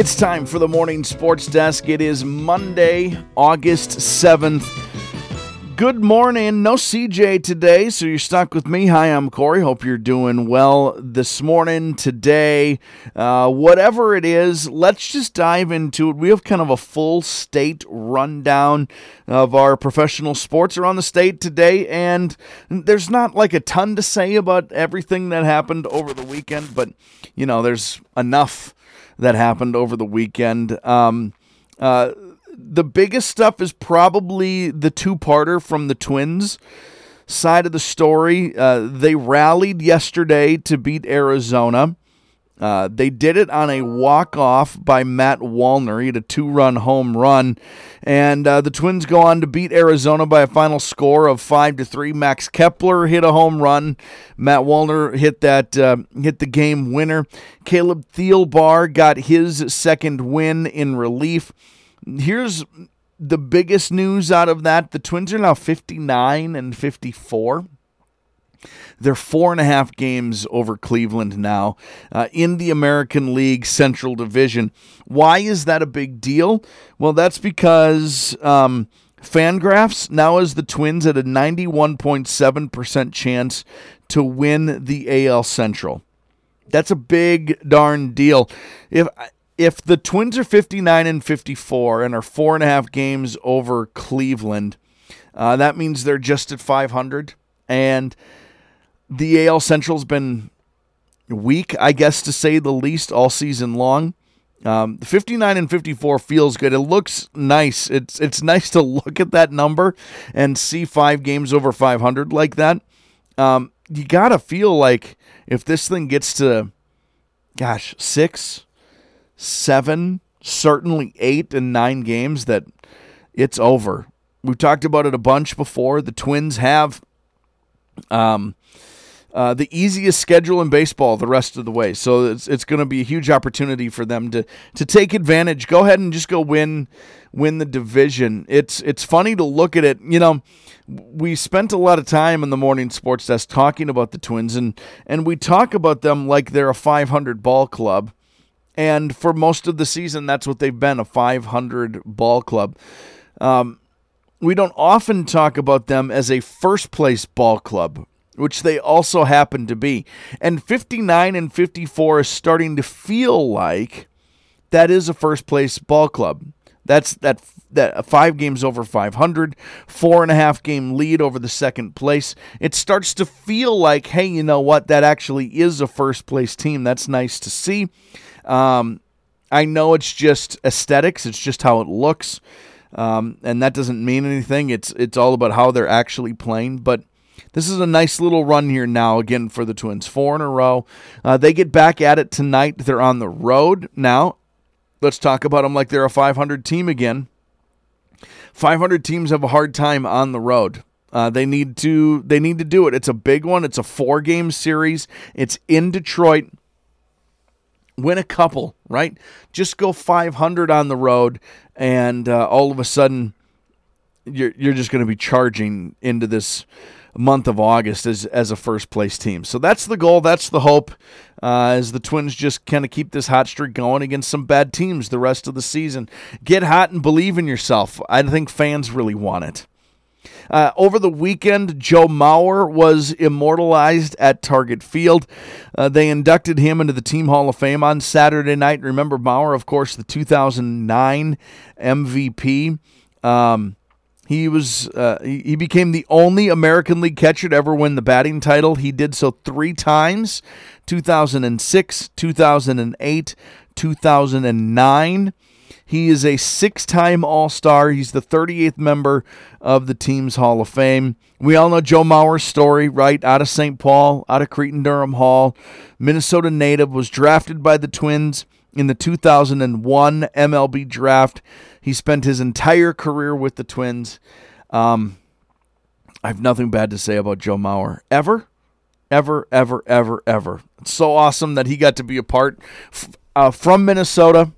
It's time for the morning sports desk. It is Monday, August 7th. Good morning. No CJ today, so you're stuck with me. Hi, I'm Corey. Hope you're doing well this morning, today. Uh, whatever it is, let's just dive into it. We have kind of a full state rundown of our professional sports around the state today, and there's not like a ton to say about everything that happened over the weekend, but you know, there's enough that happened over the weekend. Um, uh, the biggest stuff is probably the two parter from the Twins side of the story. Uh, they rallied yesterday to beat Arizona. Uh, they did it on a walk off by Matt Wallner. He had a two run home run. And uh, the Twins go on to beat Arizona by a final score of 5 to 3. Max Kepler hit a home run. Matt Wallner hit that uh, hit the game winner. Caleb Thielbar got his second win in relief. Here's the biggest news out of that the Twins are now 59 and 54. They're four and a half games over Cleveland now uh, in the American League Central Division. Why is that a big deal? Well, that's because um, Fangraphs now has the Twins at a 91.7% chance to win the AL Central. That's a big darn deal. If if the Twins are 59 and 54 and are four and a half games over Cleveland, uh, that means they're just at 500. And the AL Central's been weak, I guess to say the least, all season long. Um, 59 and 54 feels good. It looks nice. It's it's nice to look at that number and see five games over 500 like that. Um, you gotta feel like if this thing gets to, gosh, six, seven, certainly eight and nine games, that it's over. We've talked about it a bunch before. The Twins have um, uh, the easiest schedule in baseball the rest of the way. So it's, it's going to be a huge opportunity for them to to take advantage. Go ahead and just go win win the division. It's it's funny to look at it. You know, we spent a lot of time in the morning sports desk talking about the Twins, and and we talk about them like they're a 500 ball club. And for most of the season, that's what they've been a 500 ball club. Um, we don't often talk about them as a first place ball club which they also happen to be. And 59 and 54 is starting to feel like that is a first place ball club. That's that that five games over 500, four and a half game lead over the second place. It starts to feel like, hey, you know what? That actually is a first place team. That's nice to see. Um, I know it's just aesthetics. It's just how it looks, um, and that doesn't mean anything. It's it's all about how they're actually playing. But this is a nice little run here now, again, for the Twins. Four in a row. Uh, they get back at it tonight. They're on the road now. Let's talk about them like they're a 500 team again. 500 teams have a hard time on the road. Uh, they need to they need to do it. It's a big one. It's a four game series. It's in Detroit. Win a couple, right? Just go 500 on the road, and uh, all of a sudden, you're you're just going to be charging into this month of August as as a first place team. So that's the goal. That's the hope. Uh, as the Twins just kind of keep this hot streak going against some bad teams the rest of the season. Get hot and believe in yourself. I think fans really want it. Uh, over the weekend, Joe Mauer was immortalized at Target Field. Uh, they inducted him into the Team Hall of Fame on Saturday night. Remember Mauer, of course, the 2009 MVP. Um, he was uh, he became the only American League catcher to ever win the batting title. He did so three times: 2006, 2008, 2009. He is a six-time All-Star. He's the 38th member of the team's Hall of Fame. We all know Joe Mauer's story, right? Out of St. Paul, out of Cretin-Derham Hall, Minnesota native, was drafted by the Twins in the 2001 MLB draft. He spent his entire career with the Twins. Um, I have nothing bad to say about Joe Mauer ever, ever, ever, ever, ever. It's so awesome that he got to be a part uh, from Minnesota,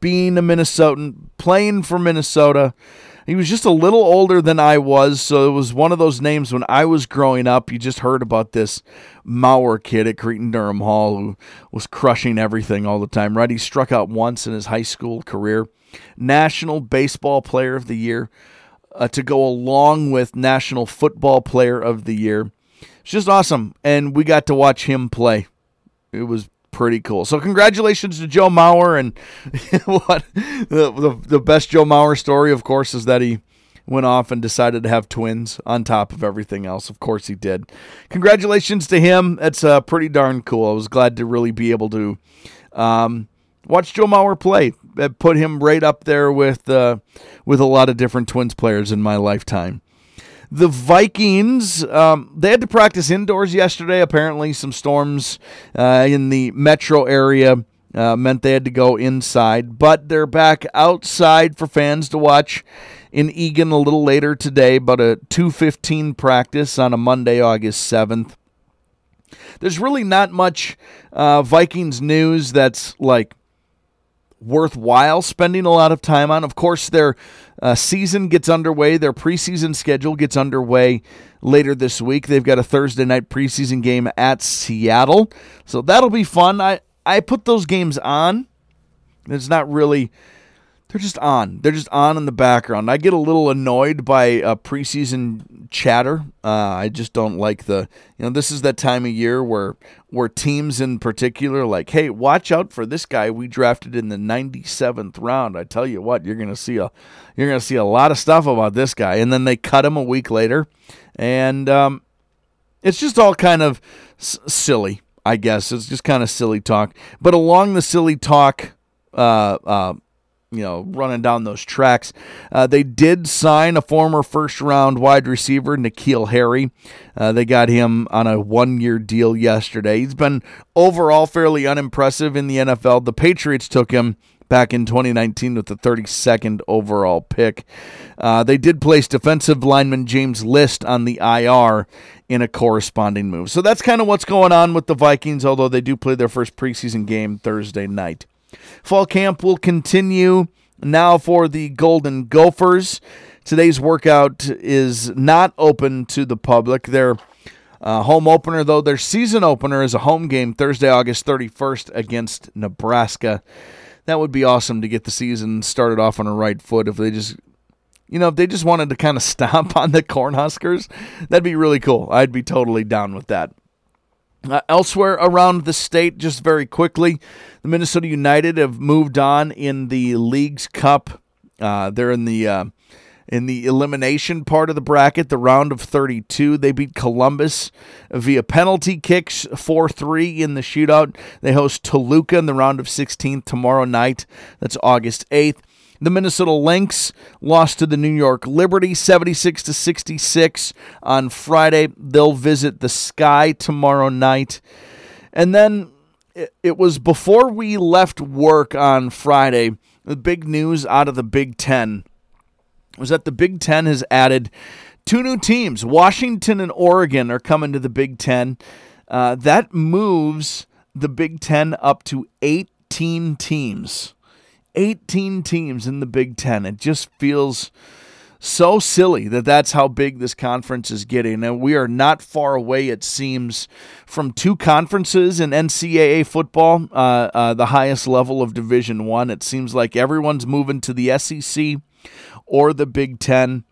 being a Minnesotan, playing for Minnesota, he was just a little older than I was, so it was one of those names when I was growing up. You just heard about this Mauer kid at Cretin Derham Hall who was crushing everything all the time, right? He struck out once in his high school career. National Baseball Player of the Year uh, to go along with National Football Player of the Year. It's just awesome. And we got to watch him play. It was pretty cool. So congratulations to Joe Mauer and what the, the, the best Joe Mauer story of course is that he went off and decided to have twins on top of everything else. Of course he did. Congratulations to him. That's uh, pretty darn cool. I was glad to really be able to um, watch Joe Mauer play. Put him right up there with uh, with a lot of different Twins players in my lifetime. The Vikings, um, they had to practice indoors yesterday. Apparently, some storms uh, in the metro area uh, meant they had to go inside, but they're back outside for fans to watch in Eagan a little later today, but a 2:15 practice on a Monday, August 7th. There's really not much uh, Vikings news that's like worthwhile spending a lot of time on. Of course, their uh, season gets underway, their preseason schedule gets underway later this week. They've got a Thursday night preseason game at Seattle, so that'll be fun. I, I put those games on. It's not really they're just on. They're just on in the background. I get a little annoyed by uh, preseason chatter. Uh, I just don't like the. You know, this is that time of year where where teams in particular like, hey, watch out for this guy we drafted in the 97th round. I tell you what, you're gonna see a you're gonna see a lot of stuff about this guy, and then they cut him a week later, and um, it's just all kind of s- silly. I guess it's just kind of silly talk. But along the silly talk. Uh, uh, you know, running down those tracks. Uh, they did sign a former first round wide receiver, N'Keal Harry. Uh, they got him on a one year deal yesterday. He's been overall fairly unimpressive in the NFL. The Patriots took him back in 2019 with the 32nd overall pick. Uh, they did place defensive lineman James List on the IR in a corresponding move. So that's kind of what's going on with the Vikings, although they do play their first preseason game Thursday night. Fall camp will continue now for the Golden Gophers. Today's workout is not open to the public. Their uh, home opener, though, their season opener is a home game Thursday, August 31st against Nebraska. That would be awesome to get the season started off on a right foot if they just you know, if they just wanted to kind of stomp on the Cornhuskers, that'd be really cool. I'd be totally down with that. Uh, elsewhere around the state, just very quickly, the Minnesota United have moved on in the Leagues Cup. Uh, they're in the uh, in the elimination part of the bracket, the round of 32. They beat Columbus via penalty kicks 4 3 in the shootout. They host Toluca in the round of 16 tomorrow night. That's August 8th. The Minnesota Lynx lost to the New York Liberty 76 to 66 on Friday. They'll visit the Sky tomorrow night. And then it was before we left work on Friday, the big news out of the Big 10 was that the Big 10 has added two new teams. Washington and Oregon are coming to the Big 10. Uh, that moves the Big 10 up to 18 teams. 18 teams in the Big Ten. It just feels so silly that that's how big this conference is getting. And we are not far away, it seems, from two conferences in NCAA football, uh, uh, the highest level of Division One. It seems like everyone's moving to the SEC or the Big Ten.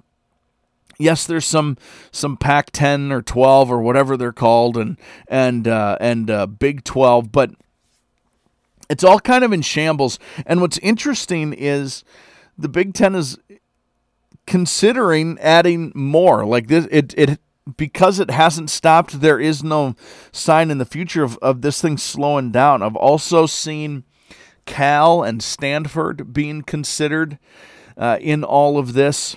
Yes, there's some some Pac-10 or 12 or whatever they're called, and and uh, and uh, Big 12, but it's all kind of in shambles. And what's interesting is the Big Ten is considering adding more. Like this, it it because it hasn't stopped. There is no sign in the future of, of this thing slowing down. I've also seen Cal and Stanford being considered uh, in all of this.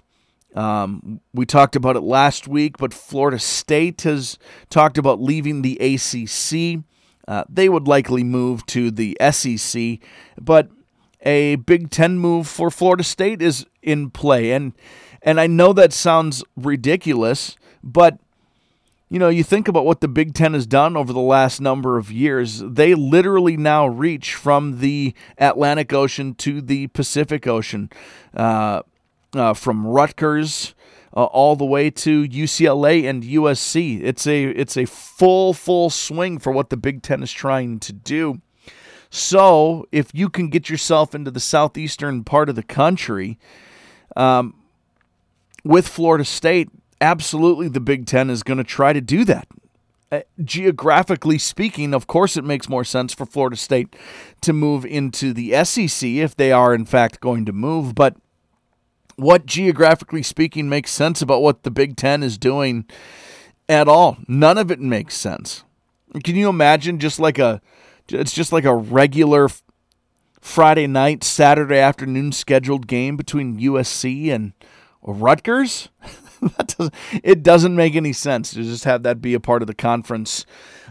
Um, we talked about it last week, but Florida State has talked about leaving the ACC. Uh, they would likely move to the SEC, but a Big Ten move for Florida State is in play, and and I know that sounds ridiculous, but you know, you think about what the Big Ten has done over the last number of years. They literally now reach from the Atlantic Ocean to the Pacific Ocean. Uh, uh, from Rutgers uh, all the way to UCLA and USC. It's a it's a full full swing for what the Big Ten is trying to do. So if you can get yourself into the southeastern part of the country, um, with Florida State, absolutely the Big Ten is going to try to do that. Uh, geographically speaking, of course, it makes more sense for Florida State to move into the SEC if they are, in fact, going to move. But what geographically speaking makes sense about what the Big Ten is doing at all. None of it makes sense. Can you imagine just like a it's just like a regular Friday night, Saturday afternoon scheduled game between USC and Rutgers? doesn't, it doesn't make any sense to just have that be a part of the conference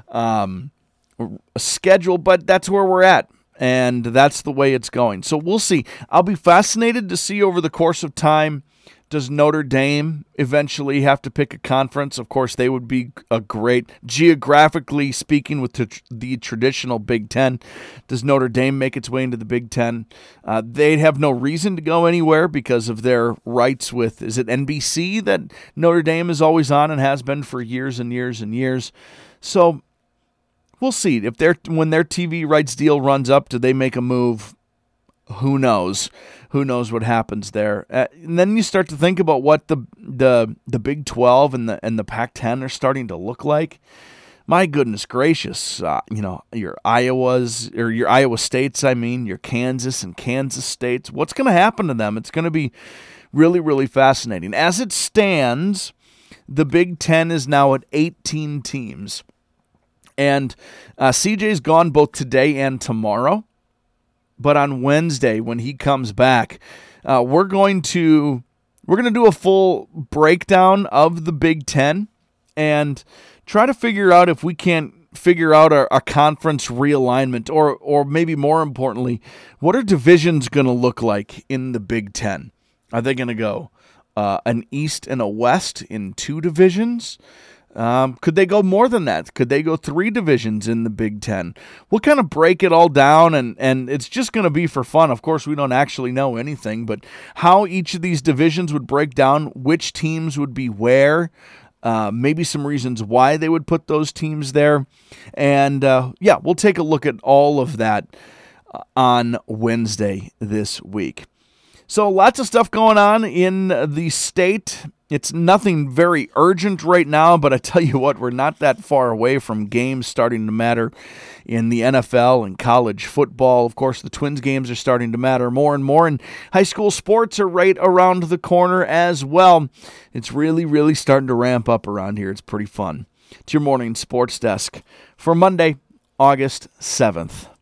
um, schedule, but that's where we're at and that's the way it's going. So we'll see. I'll be fascinated to see over the course of time. Does Notre Dame eventually have to pick a conference? Of course, they would be a great, geographically speaking, with the, traditional Big Ten. Does Notre Dame make its way into the Big Ten? Uh, they'd have no reason to go anywhere because of their rights with, is it NBC that Notre Dame is always on and has been for years and years and years? So we'll see if their when their TV rights deal runs up, do they make a move? Who knows? Who knows what happens there? Uh, and then you start to think about what the the the Big Twelve and the and the Pac ten are starting to look like. My goodness gracious, uh, you know your Iowas or your Iowa states. I mean your Kansas and Kansas states. What's going to happen to them? It's going to be really really fascinating. As it stands, the Big Ten is now at 18 teams. And uh, CJ's gone both today and tomorrow. But on Wednesday, when he comes back, uh, we're going to we're going to do a full breakdown of the Big Ten and try to figure out if we can't figure out a, a conference realignment, or or maybe more importantly, what are divisions going to look like in the Big Ten? Are they going to go uh, an East and a West in two divisions? Um, could they go more than that? Could they go three divisions in the Big Ten? We'll kind of break it all down, and, and it's just going to be for fun. Of course, we don't actually know anything, but how each of these divisions would break down, which teams would be where, uh, maybe some reasons why they would put those teams there. And uh, yeah, we'll take a look at all of that uh, on Wednesday this week. So, lots of stuff going on in the state it's nothing very urgent right now, but I tell you what, we're not that far away from games starting to matter in the NFL and college football. Of course, the Twins games are starting to matter more and more, and high school sports are right around the corner as well. It's really, really starting to ramp up around here. It's pretty fun. It's your morning sports desk for Monday, August 7th.